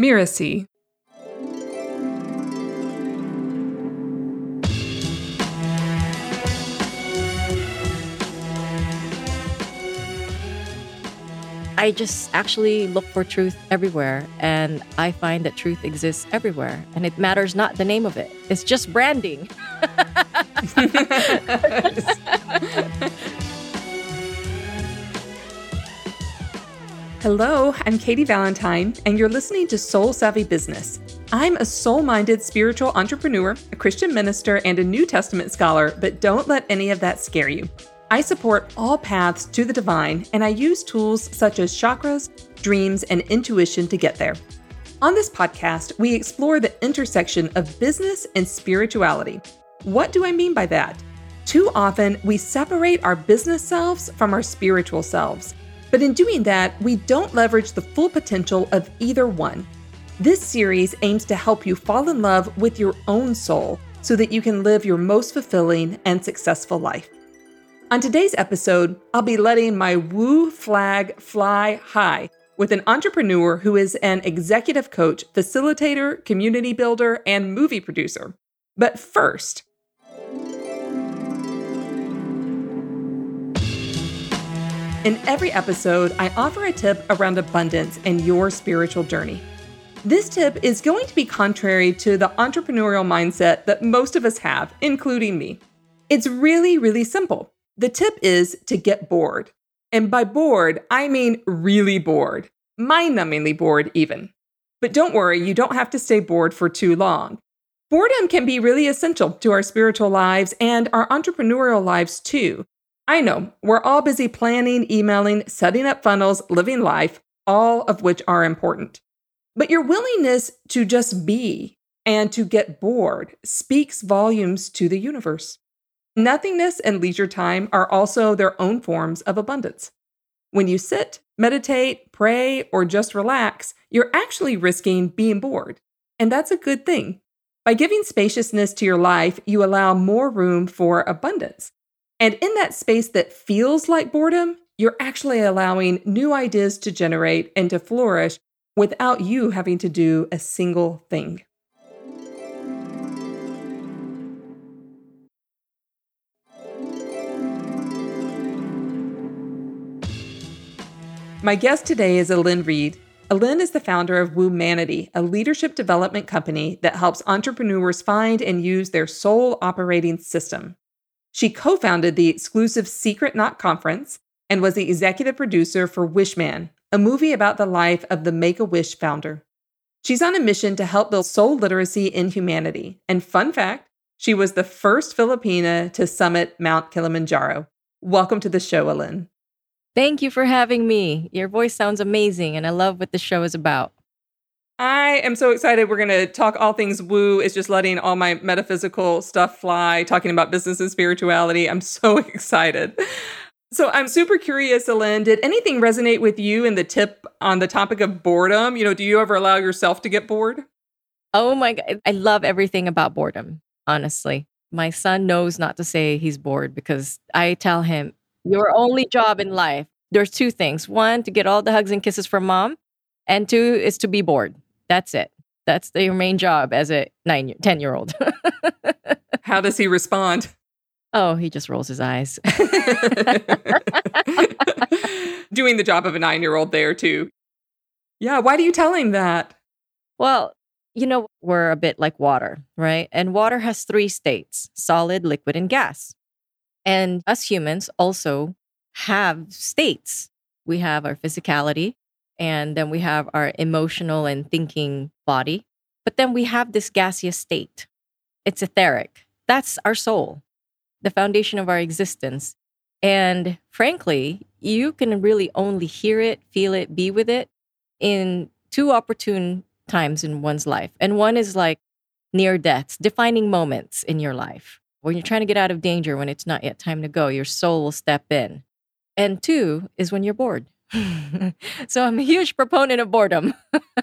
Miracy. I just actually look for truth everywhere, and I find that truth exists everywhere, and it matters not the name of it. It's just branding. Hello, I'm Katy Valentine, and you're listening to Soul Savvy Business. I'm a soul minded spiritual entrepreneur, a Christian minister, and a New Testament scholar, but don't let any of that scare you. I support all paths to the divine, and I use tools such as chakras, dreams, and intuition to get there. On this podcast, we explore the intersection of business and spirituality. What do I mean by that? Too often, we separate our business selves from our spiritual selves. But in doing that, we don't leverage the full potential of either one. This series aims to help you fall in love with your own soul so that you can live your most fulfilling and successful life. On today's episode, I'll be letting my woo flag fly high with an entrepreneur who is an executive coach, facilitator, community builder, and movie producer. But first, in every episode, I offer a tip around abundance and your spiritual journey. This tip is going to be contrary to the entrepreneurial mindset that most of us have, including me. It's really, really simple. The tip is to get bored. And by bored, I mean really bored, mind numbingly bored, even. But don't worry, you don't have to stay bored for too long. Boredom can be really essential to our spiritual lives and our entrepreneurial lives too. I know, we're all busy planning, emailing, setting up funnels, living life, all of which are important. But your willingness to just be and to get bored speaks volumes to the universe. Nothingness and leisure time are also their own forms of abundance. When you sit, meditate, pray, or just relax, you're actually risking being bored. And that's a good thing. By giving spaciousness to your life, you allow more room for abundance. And in that space that feels like boredom, you're actually allowing new ideas to generate and to flourish without you having to do a single thing. My guest today is Allyn Reid. Allyn is the founder of Woomanity, a leadership development company that helps entrepreneurs find and use their soul operating system. She co founded the exclusive Secret Knock Conference and was the executive producer for Wishman, a movie about the life of the Make a Wish founder. She's on a mission to help build soul literacy in humanity. And fun fact, she was the first Filipina to summit Mount Kilimanjaro. Welcome to the show, Allyn. Thank you for having me. Your voice sounds amazing, and I love what the show is about. I am so excited. We're going to talk all things woo. Is just letting all my metaphysical stuff fly, talking about business and spirituality. I'm so excited. So I'm super curious, Allyn. Did anything resonate with you in the tip on the topic of boredom? You know, do you ever allow yourself to get bored? Oh my God. I love everything about boredom, honestly. My son knows not to say he's bored because I tell him your only job in life, there's two things. One, to get all the hugs and kisses from mom, and two is to be bored. That's it. That's your main job as a nine, 10 year old. How does he respond? Oh, he just rolls his eyes. Doing the job of a nine year old there, too. Yeah. Why do you tell him that? Well, you know, we're a bit like water, right? And water has three states solid, liquid, and gas. And us humans also have states. We have our physicality, and then we have our emotional and thinking body. But then we have this gaseous state. It's etheric. That's our soul, the foundation of our existence. And frankly, you can really only hear it, feel it, be with it in two opportune times in one's life. And one is like near deaths, defining moments in your life. When you're trying to get out of danger, when it's not yet time to go, your soul will step in. And two is when you're bored. So I'm a huge proponent of boredom.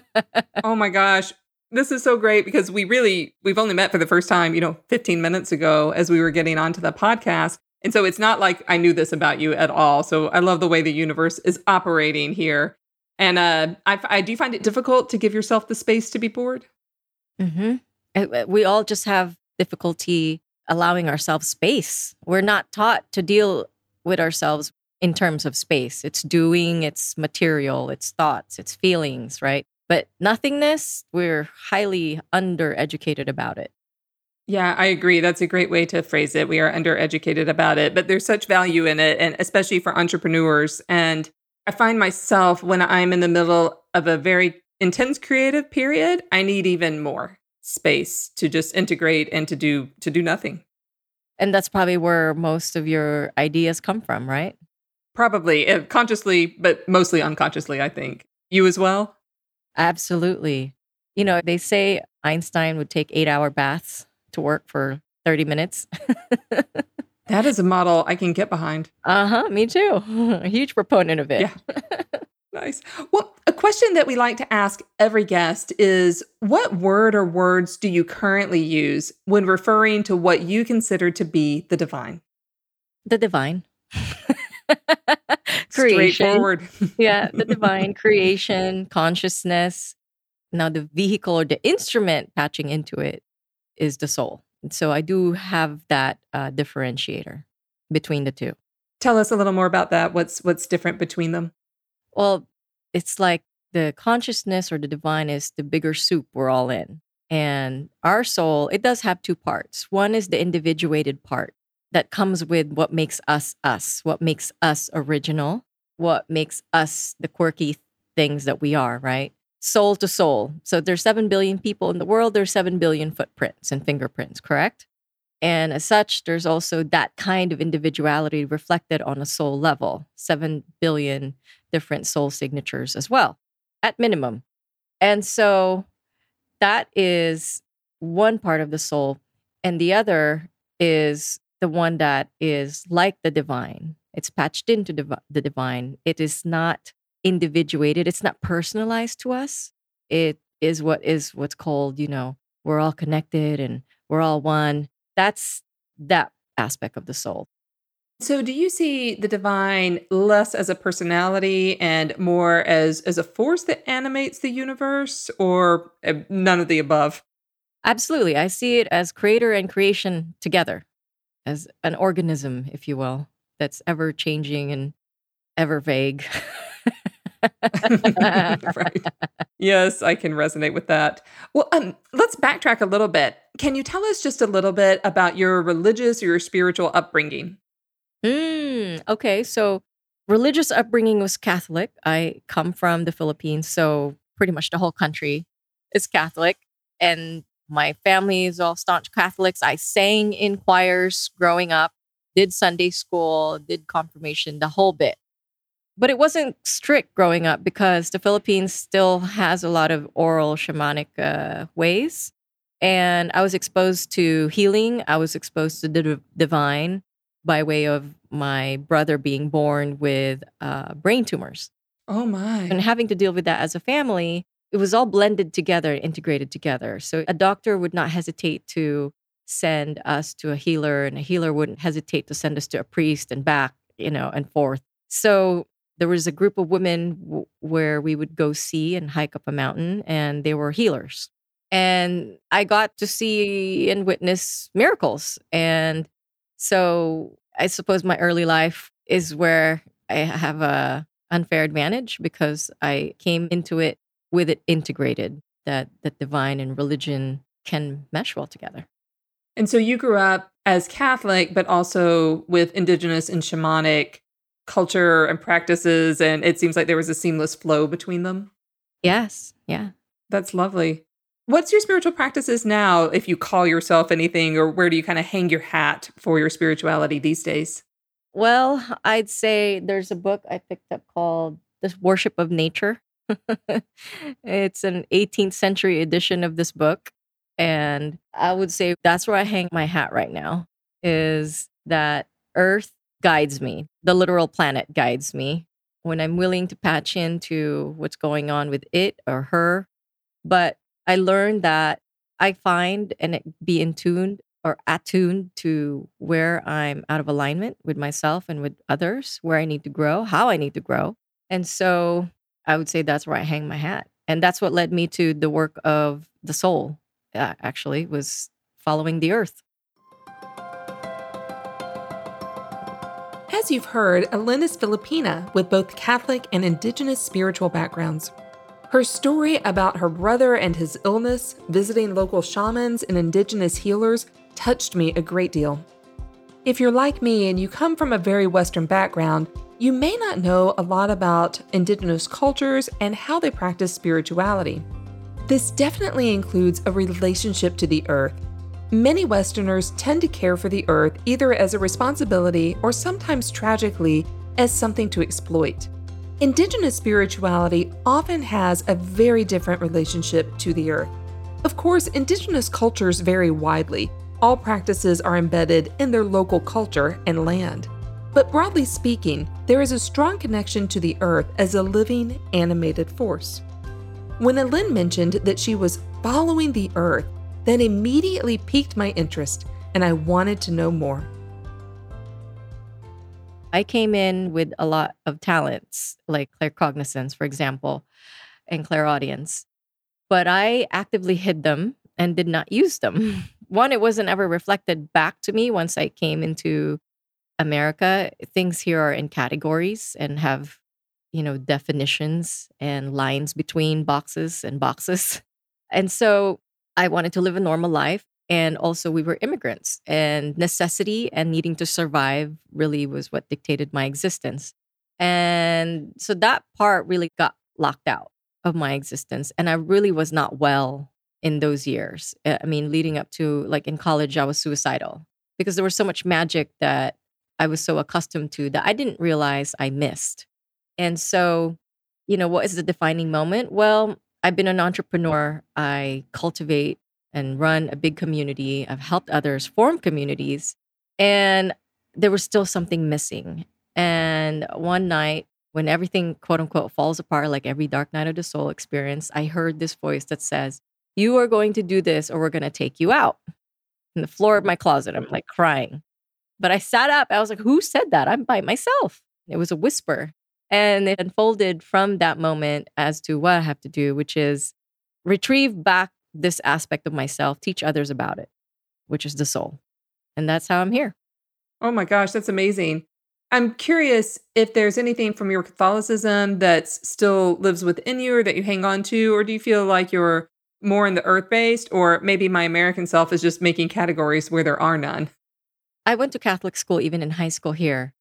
oh my gosh. This is so great because we really, we've only met for the first time, you know, 15 minutes ago as we were getting onto the podcast. And so it's not like I knew this about you at all. So I love the way the universe is operating here. And uh, I, I do find it difficult to give yourself the space to be bored. Mm-hmm. We all just have difficulty allowing ourselves space. We're not taught to deal with ourselves in terms of space. It's doing, it's material, it's thoughts, it's feelings, right? But nothingness, we're highly undereducated about it. Yeah, I agree. That's a great way to phrase it. We are undereducated about it, but there's such value in it, and especially for entrepreneurs. And I find myself when I'm in the middle of a very intense creative period, I need even more space to just integrate and to do to do nothing. And that's probably where most of your ideas come from, right? Probably eh, consciously, but mostly unconsciously, I think. You as well? Absolutely. You know, they say Einstein would take eight hour baths to work for 30 minutes. that is a model I can get behind. Uh huh. Me too. a huge proponent of it. Yeah. nice. Well, a question that we like to ask every guest is what word or words do you currently use when referring to what you consider to be the divine? The divine. creation. yeah, the divine creation, consciousness. Now, the vehicle or the instrument patching into it is the soul. so I do have that uh, differentiator between the two. Tell us a little more about that. What's what's different between them? Well, it's like the consciousness or the divine is the bigger soup we're all in. And our soul, it does have two parts. One is the individuated part that comes with what makes us us, what makes us original, what makes us the quirky things that we are, right? Soul to soul. So there's 7 billion people in the world, there's 7 billion footprints and fingerprints, correct? And as such, there's also that kind of individuality reflected on a soul level 7 billion different soul signatures as well, at minimum. And so that is one part of the soul. And the other is the one that is like the divine. It's patched into div- the divine. It is not individuated. It's not personalized to us. It is what is what's called, you know, we're all connected and we're all one. That's that aspect of the soul. So do you see the divine less as a personality and more as as a force that animates the universe or uh, none of the above? Absolutely. I see it as creator and creation together as an organism, if you will, that's ever changing and ever vague. right. Yes, I can resonate with that. Well, um, let's backtrack a little bit. Can you tell us just a little bit about your religious or your spiritual upbringing? Mm, okay, so religious upbringing was Catholic. I come from the Philippines, so pretty much the whole country is Catholic. And my family is all staunch Catholics. I sang in choirs growing up, did Sunday school, did confirmation, the whole bit. But it wasn't strict growing up because the Philippines still has a lot of oral shamanic uh, ways. And I was exposed to healing, I was exposed to the divine by way of my brother being born with uh, brain tumors. Oh, my. And having to deal with that as a family, it was all blended together, and integrated together. So a doctor would not hesitate to send us to a healer, and a healer wouldn't hesitate to send us to a priest and back, you know, and forth. So there was a group of women w- where we would go see and hike up a mountain, and they were healers. And I got to see and witness miracles. And so I suppose my early life is where I have a unfair advantage because I came into it with it integrated that that divine and religion can mesh well together. And so you grew up as Catholic, but also with indigenous and shamanic culture and practices. And it seems like there was a seamless flow between them. Yes. Yeah. That's lovely. What's your spiritual practices now, if you call yourself anything, or where do you kind of hang your hat for your spirituality these days? Well, I'd say there's a book I picked up called The Worship of Nature it's an 18th century edition of this book. And I would say that's where I hang my hat right now is that Earth guides me. The literal planet guides me when I'm willing to patch into what's going on with it or her. But I learned that I find and be in tune or attuned to where I'm out of alignment with myself and with others, where I need to grow, how I need to grow. And so I would say that's where I hang my hat. And that's what led me to the work of the soul, uh, actually, was following the earth. As you've heard, Allyn is Filipina with both Catholic and indigenous spiritual backgrounds. Her story about her brother and his illness, visiting local shamans and indigenous healers, touched me a great deal. If you're like me and you come from a very Western background, you may not know a lot about indigenous cultures and how they practice spirituality. This definitely includes a relationship to the earth. Many Westerners tend to care for the earth either as a responsibility or sometimes tragically as something to exploit. Indigenous spirituality often has a very different relationship to the earth. Of course, indigenous cultures vary widely. All practices are embedded in their local culture and land. But broadly speaking, there is a strong connection to the earth as a living, animated force. When Alin mentioned that she was following the earth, that immediately piqued my interest, and I wanted to know more. I came in with a lot of talents, like claircognizance, for example, and clairaudience, but I actively hid them and did not use them. One, it wasn't ever reflected back to me once I came into America, things here are in categories and have, you know, definitions and lines between boxes and boxes. And so I wanted to live a normal life. And also, we were immigrants, and necessity and needing to survive really was what dictated my existence. And so that part really got locked out of my existence. And I really was not well in those years. I mean, leading up to like in college, I was suicidal because there was so much magic that I was so accustomed to that I didn't realize I missed. And so, you know, what is the defining moment? Well, I've been an entrepreneur. I cultivate and run a big community. I've helped others form communities. And there was still something missing. And one night, when everything quote unquote falls apart, like every dark night of the soul experience, I heard this voice that says, You are going to do this or we're going to take you out. In the floor of my closet, I'm like crying. But I sat up. I was like, who said that? I'm by myself. It was a whisper. And it unfolded from that moment as to what I have to do, which is retrieve back this aspect of myself, teach others about it, which is the soul. And that's how I'm here. Oh my gosh, that's amazing. I'm curious if there's anything from your Catholicism that still lives within you or that you hang on to, or do you feel like you're more in the earth based, or maybe my American self is just making categories where there are none? I went to Catholic school even in high school here.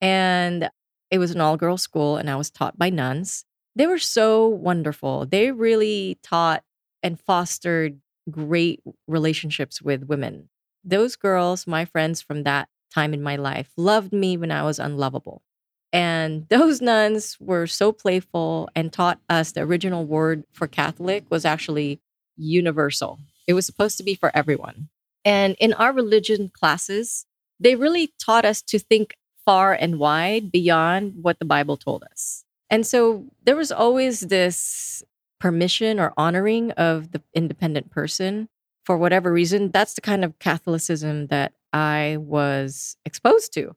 And it was an all girls school, and I was taught by nuns. They were so wonderful. They really taught and fostered great relationships with women. Those girls, my friends from that time in my life, loved me when I was unlovable. And those nuns were so playful and taught us the original word for Catholic was actually universal. It was supposed to be for everyone. And in our religion classes, they really taught us to think far and wide beyond what the Bible told us. And so there was always this permission or honoring of the independent person for whatever reason. That's the kind of Catholicism that I was exposed to.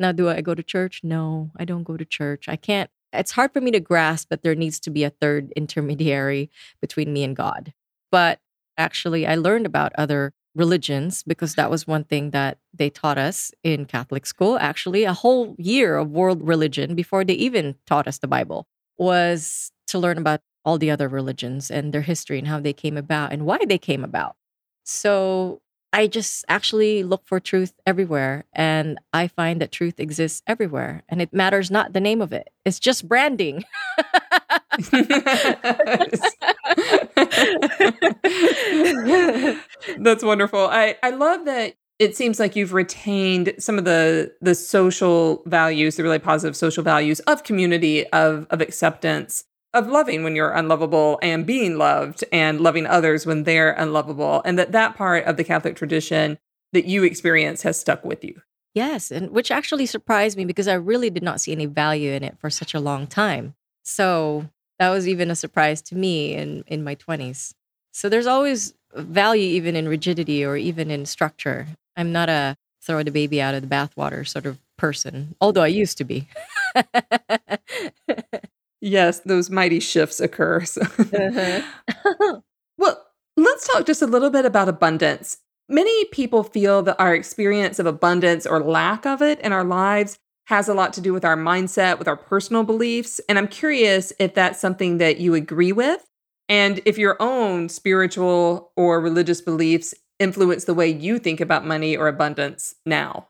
Now, do I go to church? No, I don't go to church. I can't, it's hard for me to grasp that there needs to be a third intermediary between me and God. But actually, I learned about other religions because that was one thing that they taught us in Catholic school. Actually, a whole year of world religion before they even taught us the Bible was to learn about all the other religions and their history and how they came about and why they came about. So I just actually look for truth everywhere. And I find that truth exists everywhere. And it matters not the name of it, it's just branding. That's wonderful. I, I love that it seems like you've retained some of the the social values, the really positive social values of community, of of acceptance, of loving when you're unlovable and being loved and loving others when they're unlovable and that that part of the Catholic tradition that you experience has stuck with you. Yes, and which actually surprised me because I really did not see any value in it for such a long time. So, that was even a surprise to me in in my 20s. So there's always value even in rigidity or even in structure. I'm not a throw the baby out of the bathwater sort of person, although I used to be. Yes, those mighty shifts occur. So. Uh-huh. well, let's talk just a little bit about abundance. Many people feel that our experience of abundance or lack of it in our lives has a lot to do with our mindset, with our personal beliefs. And I'm curious if that's something that you agree with, and if your own spiritual or religious beliefs influence the way you think about money or abundance now.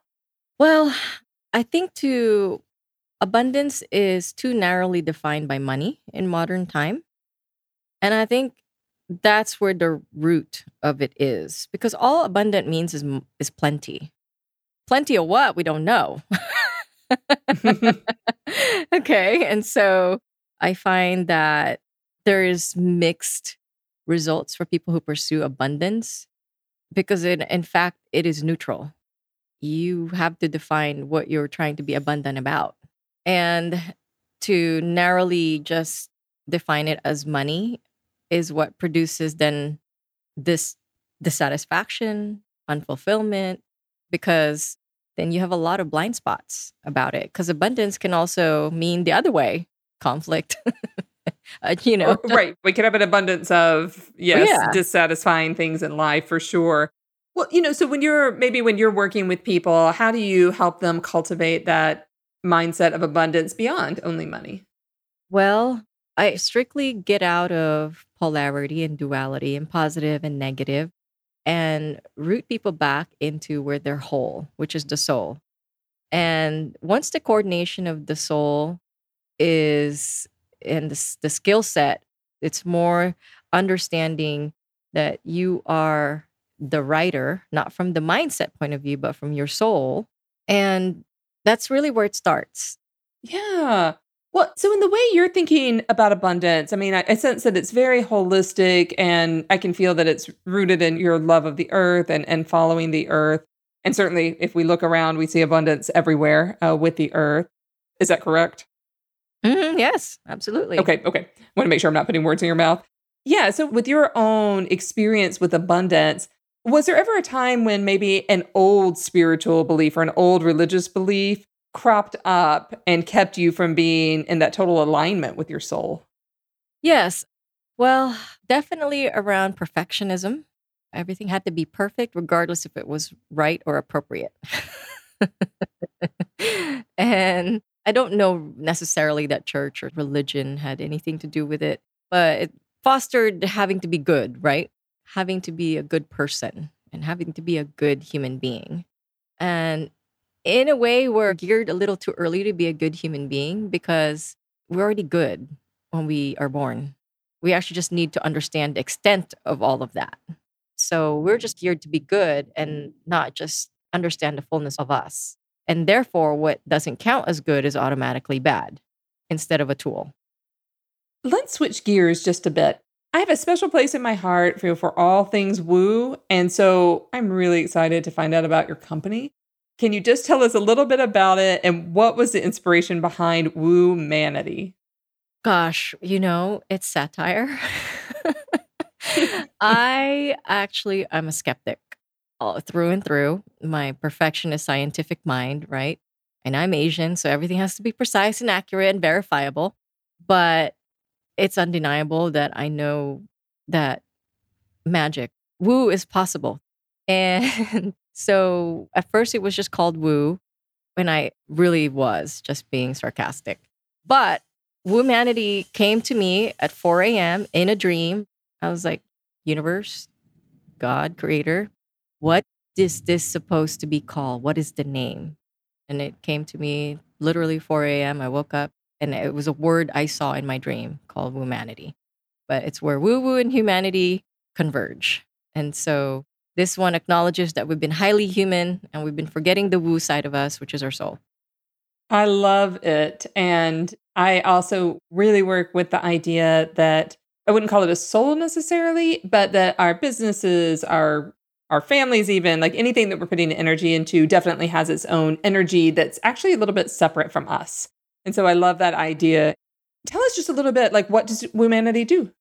Well, I think to abundance is too narrowly defined by money in modern time. And I think that's where the root of it is because all abundant means is is plenty. Plenty of what? We don't know. okay, and so I find that there is mixed results for people who pursue abundance because in in fact it is neutral. You have to define what you're trying to be abundant about. And to narrowly just define it as money is what produces then this dissatisfaction, unfulfillment, because then you have a lot of blind spots about it. Because abundance can also mean the other way conflict. uh, you know, right. We can have an abundance of, yes, yeah. dissatisfying things in life for sure. Well, you know, so when you're maybe when you're working with people, how do you help them cultivate that mindset of abundance beyond only money? Well, I strictly get out of polarity and duality and positive and negative and root people back into where they're whole, which is the soul. And once the coordination of the soul is and the, the skill set, it's more understanding that you are the writer, not from the mindset point of view, but from your soul. And that's really where it starts. Yeah. Well, so in the way you're thinking about abundance, I mean, I, I, sense that it's very holistic and I can feel that it's rooted in your love of the earth and, and following the earth. And certainly, if we look around, we see abundance everywhere uh, with the earth. Is that correct? Mm-hmm, yes, absolutely. Okay, okay. Want to make sure I'm not putting words in your mouth. Yeah. So, with your own experience with abundance, was there ever a time when maybe an old spiritual belief or an old religious belief cropped up and kept you from being in that total alignment with your soul? Yes. Well, definitely around perfectionism. Everything had to be perfect, regardless if it was right or appropriate. and I don't know necessarily that church or religion had anything to do with it, but it fostered having to be good, right? having to be a good person and having to be a good human being. And in a way, we're geared a little too early to be a good human being because we're already good when we are born. We actually just need to understand the extent of all of that. So we're just geared to be good and not just understand the fullness of us. And therefore, what doesn't count as good is automatically bad instead of a tool. Let's switch gears just a bit. I have a special place in my heart for, for all things woo. And so I'm really excited to find out about your company. Can you just tell us a little bit about it and what was the inspiration behind Woomanity? Gosh, you know, it's satire. I actually I'm a skeptic all through and through. My perfectionist scientific mind, right? And I'm Asian, so everything has to be precise and accurate and verifiable. But it's undeniable that I know that magic, woo is possible. And so at first it was just called woo, and I really was just being sarcastic. But Woomanity came to me at 4 a.m. in a dream. I was like, universe, God, creator, what is this supposed to be called? What is the name? And it came to me literally 4 a.m. I woke up and it was a word I saw in my dream called humanity. But it's where woo woo and humanity converge. And so this one acknowledges that we've been highly human and we've been forgetting the woo side of us, which is our soul. I love it. And I also really work with the idea that I wouldn't call it a soul necessarily, but that our businesses, our our families even like anything that we're putting energy into definitely has its own energy that's actually a little bit separate from us and so I love that idea. Tell us just a little bit like what does Woomanity do?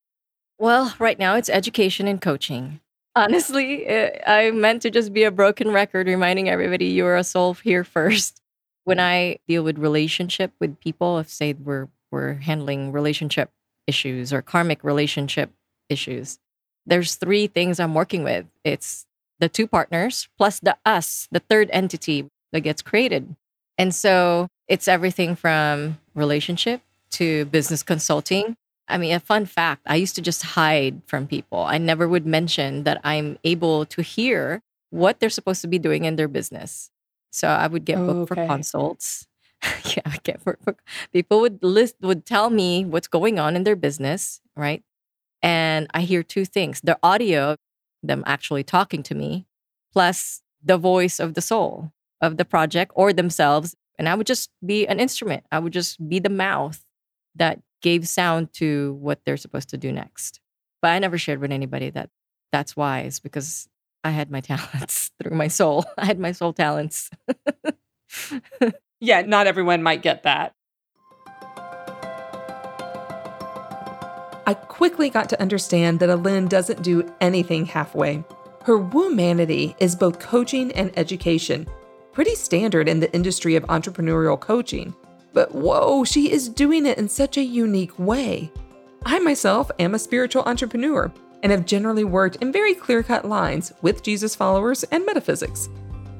Well, right now it's education and coaching. Honestly, it, I meant to just be a broken record reminding everybody you are a soul here first. When I deal with relationship with people, if say we're we're handling relationship issues or karmic relationship issues. There's three things I'm working with. It's the two partners plus the us, the third entity that gets created. And so it's everything from relationship to business consulting. I mean, a fun fact I used to just hide from people. I never would mention that I'm able to hear what they're supposed to be doing in their business. So I would get booked for Okay. consults. yeah, I get for, for- people would list would tell me what's going on in their business, right? And I hear two things: the audio, them actually talking to me, plus the voice of the soul of the project or themselves. And I would just be an instrument. I would just be the mouth that gave sound to what they're supposed to do next. But I never shared with anybody that that's wise because I had my talents through my soul. I had my soul talents. Yeah, not everyone might get that. I quickly got to understand that Allyn doesn't do anything halfway. Her Woomanity is both coaching and education, pretty standard in the industry of entrepreneurial coaching. But whoa, she is doing it in such a unique way. I myself am a spiritual entrepreneur and have generally worked in very clear cut lines with Jesus followers and metaphysics.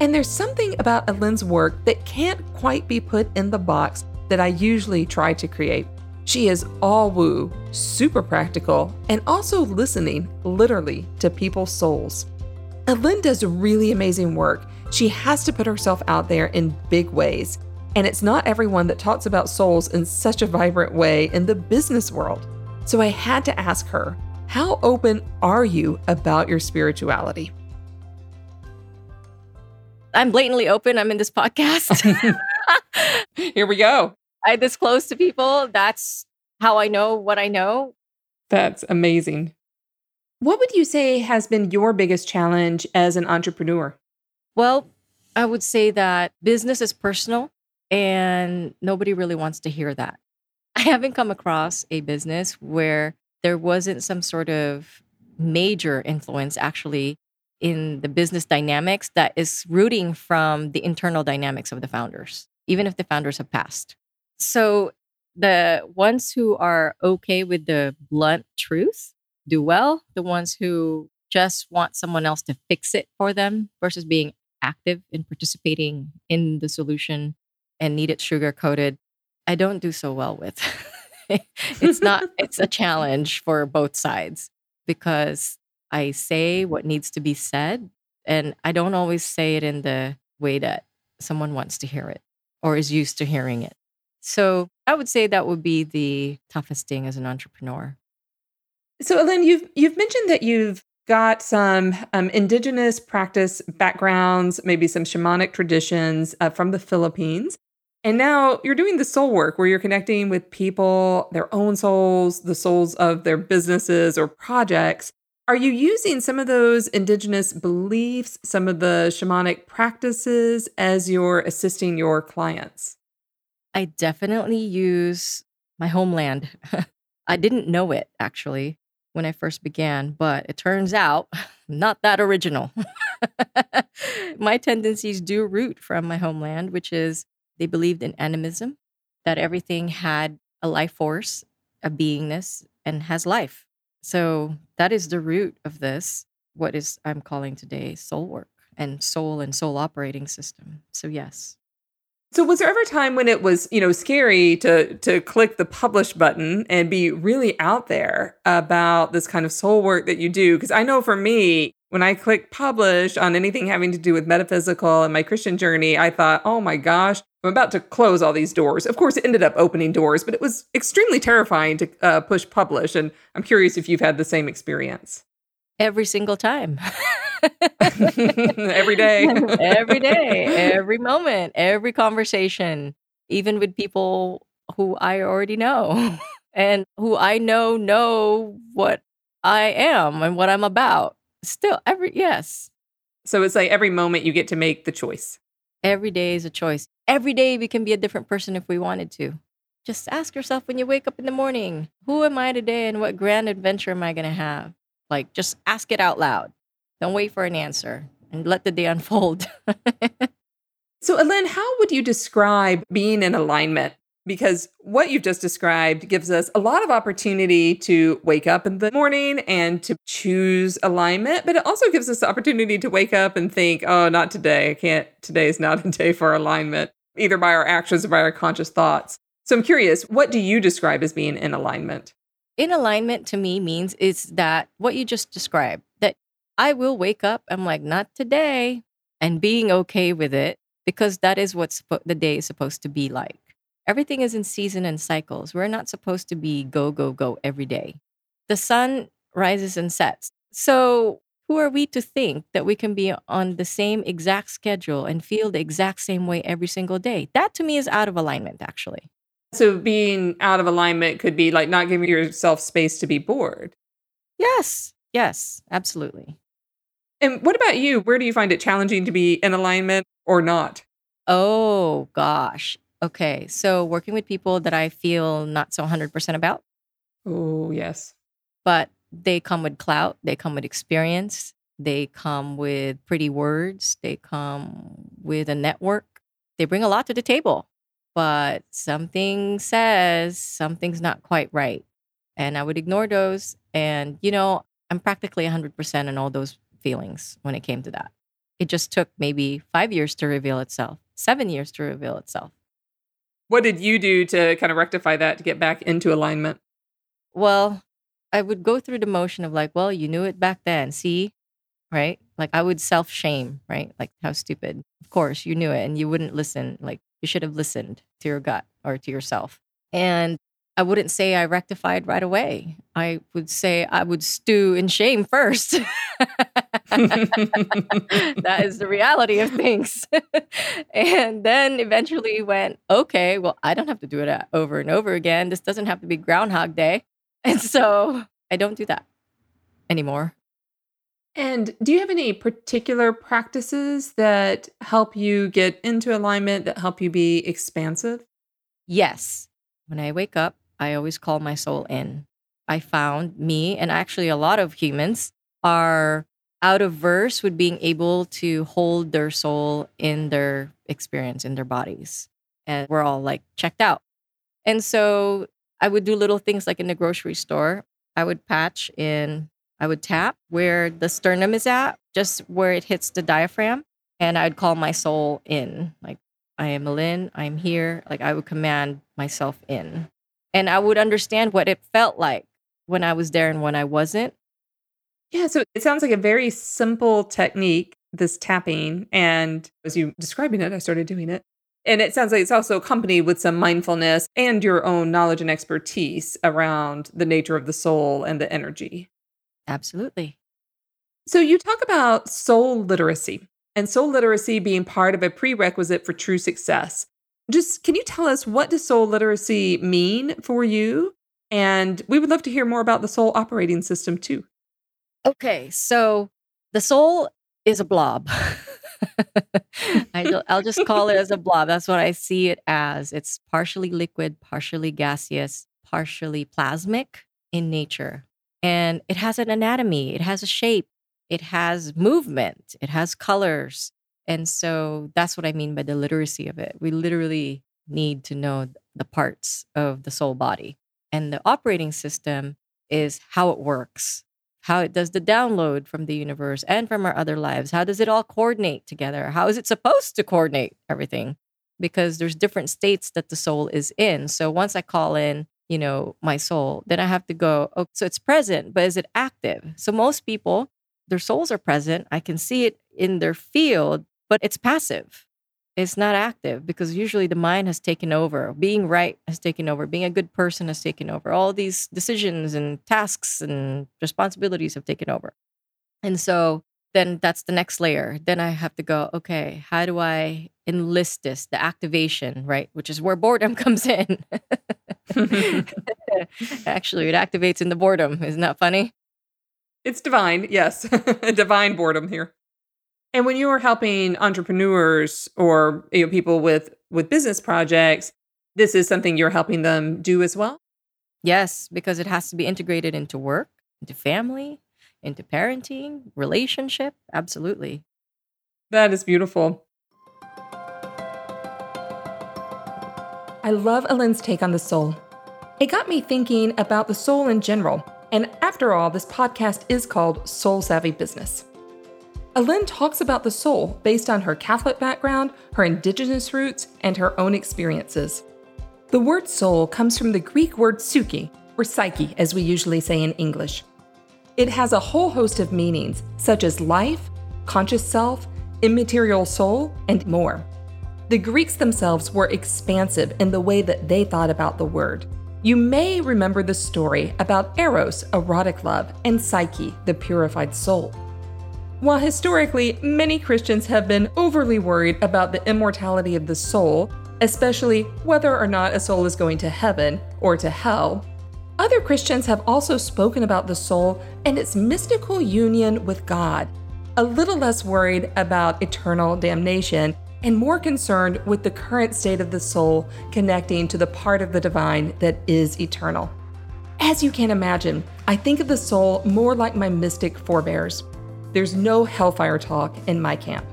And there's something about Allyn's work that can't quite be put in the box that I usually try to create. She is all woo, super practical, and also listening literally to people's souls. Allyn does really amazing work. She has to put herself out there in big ways. And it's not everyone that talks about souls in such a vibrant way in the business world. So I had to ask her, how open are you about your spirituality? I'm blatantly open. I'm in this podcast. Here we go. I disclose to people. That's how I know what I know. That's amazing. What would you say has been your biggest challenge as an entrepreneur? Well, I would say that business is personal and nobody really wants to hear that. I haven't come across a business where there wasn't some sort of major influence actually in the business dynamics that is rooting from the internal dynamics of the founders, even if the founders have passed. So the ones who are okay with the blunt truth do well. The ones who just want someone else to fix it for them versus being active in participating in the solution and need it sugar coated, I don't do so well with. it's not, it's a challenge for both sides because I say what needs to be said and I don't always say it in the way that someone wants to hear it or is used to hearing it. So I would say that would be the toughest thing as an entrepreneur. So, Ellen, you've you've mentioned that you've got some um, indigenous practice backgrounds, maybe some shamanic traditions uh, from the Philippines, and now you're doing the soul work where you're connecting with people, their own souls, the souls of their businesses or projects. Are you using some of those indigenous beliefs, some of the shamanic practices as you're assisting your clients? I definitely use my homeland. I didn't know it actually when I first began, but it turns out not that original. my tendencies do root from my homeland, which is they believed in animism, that everything had a life force, a beingness, and has life. So that is the root of this, what is I'm calling today soul work and soul and soul operating system. So yes. So was there ever a time when it was, you know, scary to to click the publish button and be really out there about this kind of soul work that you do? Because I know for me, when I clicked publish on anything having to do with metaphysical and my Christian journey, I thought, oh my gosh, I'm about to close all these doors. Of course, it ended up opening doors, but it was extremely terrifying to uh, push publish. And I'm curious if you've had the same experience. Every single time. Every day. every day, every moment, every conversation, even with people who I already know and who I know know what I am and what I'm about. Still, every, yes, So it's like every moment you get to make the choice. Every day is a choice. Every day we can be a different person if we wanted to. Just ask yourself when you wake up in the morning, who am I today and what grand adventure am I going to have? Like, just ask it out loud. Don't wait for an answer and let the day unfold. So, Ellen, how would you describe being in alignment because what you've just described gives us a lot of opportunity to wake up in the morning and to choose alignment, but it also gives us the opportunity to wake up and think, oh, not today. I can't, today is not a day for alignment, either by our actions or by our conscious thoughts. So I'm curious, what do you describe as being in alignment? In alignment to me means is that what you just described, that I will wake up, I'm like, not today, and being okay with it because that is what the day is supposed to be like. Everything is in season and cycles. We're not supposed to be go, go, go every day. The sun rises and sets. So, who are we to think that we can be on the same exact schedule and feel the exact same way every single day? That to me is out of alignment, actually. So, being out of alignment could be like not giving yourself space to be bored. Yes, yes, absolutely. And what about you? Where do you find it challenging to be in alignment or not? Oh, gosh. Okay. So working with people that I feel not so 100% about. Oh, yes. But they come with clout, they come with experience, they come with pretty words, they come with a network. They bring a lot to the table, but something says something's not quite right. And I would ignore those. And, you know, I'm practically 100% in all those feelings when it came to that. It just took maybe five years to reveal itself, seven years to reveal itself. What did you do to kind of rectify that to get back into alignment? Well, I would go through the motion of like, well, you knew it back then. See, right? Like I would self shame, right? Like how stupid. Of course, you knew it and you wouldn't listen. Like you should have listened to your gut or to yourself. And I wouldn't say I rectified right away. I would say I would stew in shame first. that is the reality of things. and then eventually went, okay, well, I don't have to do it uh, over and over again. This doesn't have to be Groundhog Day. And so I don't do that anymore. And do you have any particular practices that help you get into alignment, that help you be expansive? Yes. When I wake up, I always call my soul in. I found me and actually a lot of humans are out of verse with being able to hold their soul in their experience in their bodies. And we're all like checked out. And so I would do little things like in the grocery store. I would patch in, I would tap where the sternum is at, just where it hits the diaphragm. And I'd call my soul in, like, I am Lynn, I'm here. Like, I would command myself in and I would understand what it felt like when I was there and when I wasn't. Yeah, so it sounds like a very simple technique, this tapping. And as you describing it, I started doing it. And it sounds like it's also accompanied with some mindfulness and your own knowledge and expertise around the nature of the soul and the energy. Absolutely. So you talk about soul literacy and soul literacy being part of a prerequisite for true success just can you tell us what does soul literacy mean for you? And we would love to hear more about the soul operating system too. Okay, so the soul is a blob. I, will just call it as a blob. That's what I see it as. It's partially liquid, partially gaseous, partially plasmic in nature. And it has an anatomy, it has a shape, it has movement, it has colors, and so that's what I mean by the literacy of it. We literally need to know the parts of the soul body. And the operating system is how it works, how it does the download from the universe and from our other lives. How does it all coordinate together? How is it supposed to coordinate everything? Because there's different states that the soul is in. So once I call in, you know, my soul, then I have to go, oh, so it's present, but is it active? So most people, their souls are present. I can see it in their field, but it's passive. It's not active because usually the mind has taken over. Being right has taken over. Being a good person has taken over. All these decisions and tasks and responsibilities have taken over. And so then that's the next layer. Then I have to go, okay, how do I enlist this, the activation, right? Which is where boredom comes in. Actually, it activates in the boredom. Isn't that funny? It's divine, yes. divine boredom here. And when you are helping entrepreneurs or you know, people with with business projects, this is something you're helping them do as well. Yes, because it has to be integrated into work, into family, into parenting, relationship. Absolutely. That is beautiful. I I love Allyn's take on the soul. It got me thinking about the soul in general, and after all, this podcast is called Soul Savvy Business. Allyn talks about the soul based on her Catholic background, her indigenous roots, and her own experiences. The word soul comes from the Greek word psyche, or psyche as we usually say in English. It has a whole host of meanings, such as life, conscious self, immaterial soul, and more. The Greeks themselves were expansive in the way that they thought about the word. You may remember the story about Eros, erotic love, and Psyche, the purified soul. While historically many Christians have been overly worried about the immortality of the soul, especially whether or not a soul is going to heaven or to hell, other Christians have also spoken about the soul and its mystical union with God, a little less worried about eternal damnation and more concerned with the current state of the soul connecting to the part of the divine that is eternal. As you can imagine, I think of the soul more like my mystic forebears. There's no hellfire talk in my camp.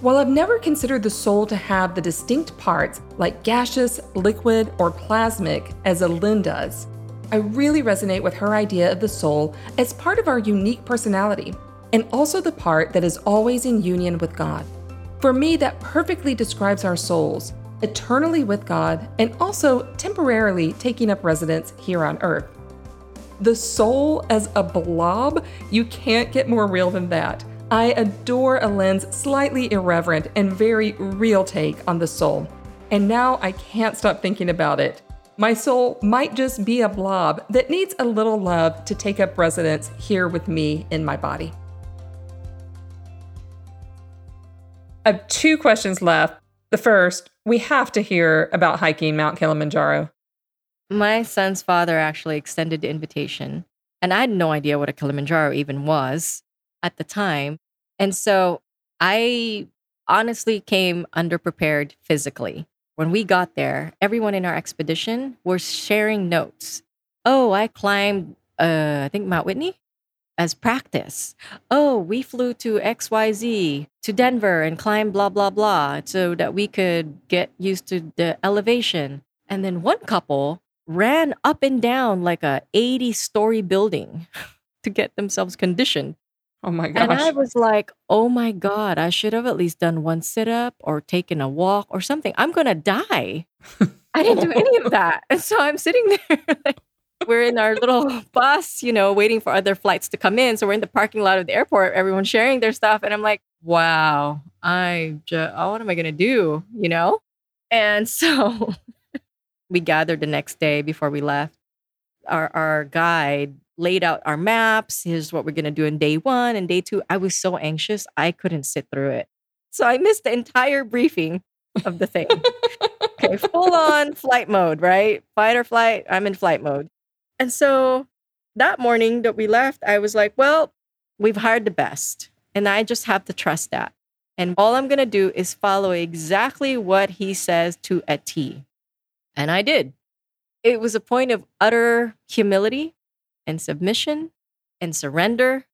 While I've never considered the soul to have the distinct parts like gaseous, liquid, or plasmic as Allyn does, I really resonate with her idea of the soul as part of our unique personality and also the part that is always in union with God. For me, that perfectly describes our souls, eternally with God and also temporarily taking up residence here on earth. The soul as a blob, you can't get more real than that. I adore Allyn's slightly irreverent and very real take on the soul. And now I can't stop thinking about it. My soul might just be a blob that needs a little love to take up residence here with me in my body. I have two questions left. The first, we have to hear about hiking Mount Kilimanjaro. My son's father actually extended the invitation, and I had no idea what a Kilimanjaro even was at the time. And so I honestly came underprepared physically. When we got there, everyone in our expedition was sharing notes. Oh, I climbed, uh, I think Mount Whitney as practice. Oh, we flew to XYZ to Denver and climbed blah, blah, blah so that we could get used to the elevation. And then one couple ran up and down like a 80 story building to get themselves conditioned. Oh my gosh. And I was like, oh my God, I should have at least done one sit up or taken a walk or something. I'm going to die. I didn't do any of that. And so I'm sitting there like, we're in our little bus, you know, waiting for other flights to come in. So we're in the parking lot of the airport, everyone sharing their stuff. And I'm like, wow, I just, oh, what am I going to do? You know? And so we gathered the next day before we left. Our, our guide laid out our maps. Here's what we're going to do in day one and day two. I was so anxious, I couldn't sit through it. So I missed the entire briefing of the thing. okay, full on flight mode, right? Fight or flight. I'm in flight mode. And so that morning that we left, I was like, well, we've hired the best. And I just have to trust that. And all I'm going to do is follow exactly what he says to a T. And I did. It was a point of utter humility and submission and surrender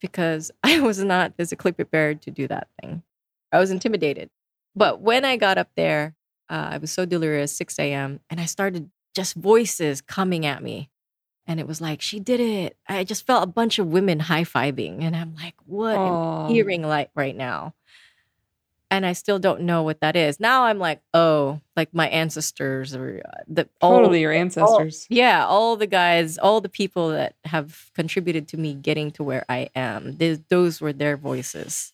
because I was not physically prepared to do that thing. I was intimidated. But when I got up there, uh, I was so delirious, 6 a.m., and I started just voices coming at me and it was like she did it i just felt a bunch of women high-fiving and i'm like what am i hearing like right now and i still don't know what that is. Now i'm like oh like my ancestors or uh, the totally all, your ancestors. all, yeah all the guys all the people that have contributed to me getting to where i am. Those were their voices.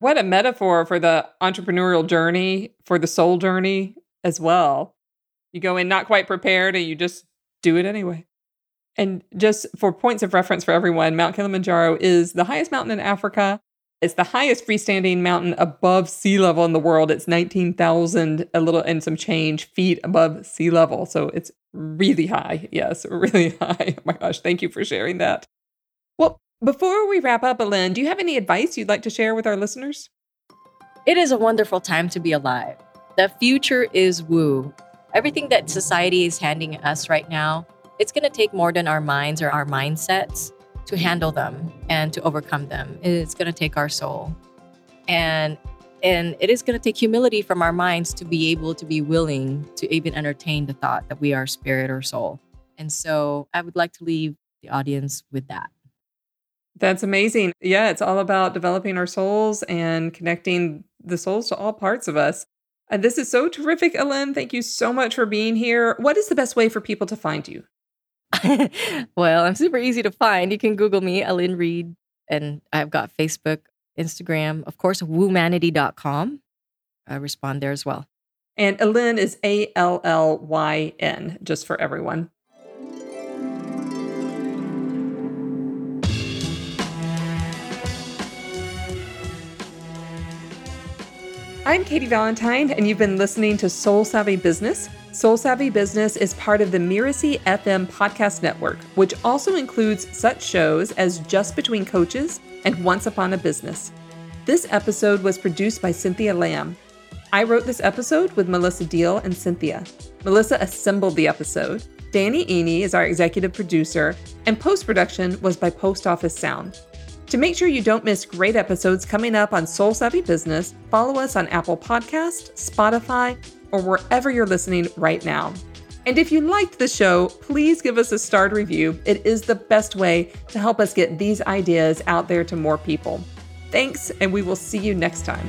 What a metaphor for the entrepreneurial journey for the soul journey as well. You go in not quite prepared and you just do it anyway. And just for points of reference for everyone, Mount Kilimanjaro is the highest mountain in Africa. It's the highest freestanding mountain above sea level in the world. It's 19,000, a little and some change feet above sea level. So it's really high. Yes, really high. Oh my gosh. Thank you for sharing that. Well, before we wrap up, Allyn, do you have any advice you'd like to share with our listeners? It is a wonderful time to be alive. The future is woo. Everything that society is handing us right now it's going to take more than our minds or our mindsets to handle them and to overcome them. It's going to take our soul. And And it is going to take humility from our minds to be able to be willing to even entertain the thought that we are spirit or soul. And so I would like to leave the audience with that. That's amazing. Yeah, it's all about developing our souls and connecting the souls to all parts of us. And this is so terrific, Allyn. Thank you so much for being here. What is the best way for people to find you? well, I'm super easy to find. You can Google me, Allyn Reid, and I've got Facebook, Instagram, of course, woomanity.com. I respond there as well. And Allyn is A L L Y N, just for everyone. I'm Katy Valentine, and you've been listening to Soul Savvy Business. Soul Savvy Business is part of the Mirasee FM podcast network, which also includes such shows as Just Between Coaches and Once Upon a Business. This episode was produced by Cynthia Lamb. I wrote this episode with Melissa Deal and Cynthia. Melissa assembled the episode. Danny Iny is our executive producer, and post production was by Post Office Sound. To make sure you don't miss great episodes coming up on Soul Savvy Business, follow us on Apple Podcast, Spotify, or wherever you're listening right now. And if you liked the show, please give us a starred review. It is the best way to help us get these ideas out there to more people. Thanks, and we will see you next time.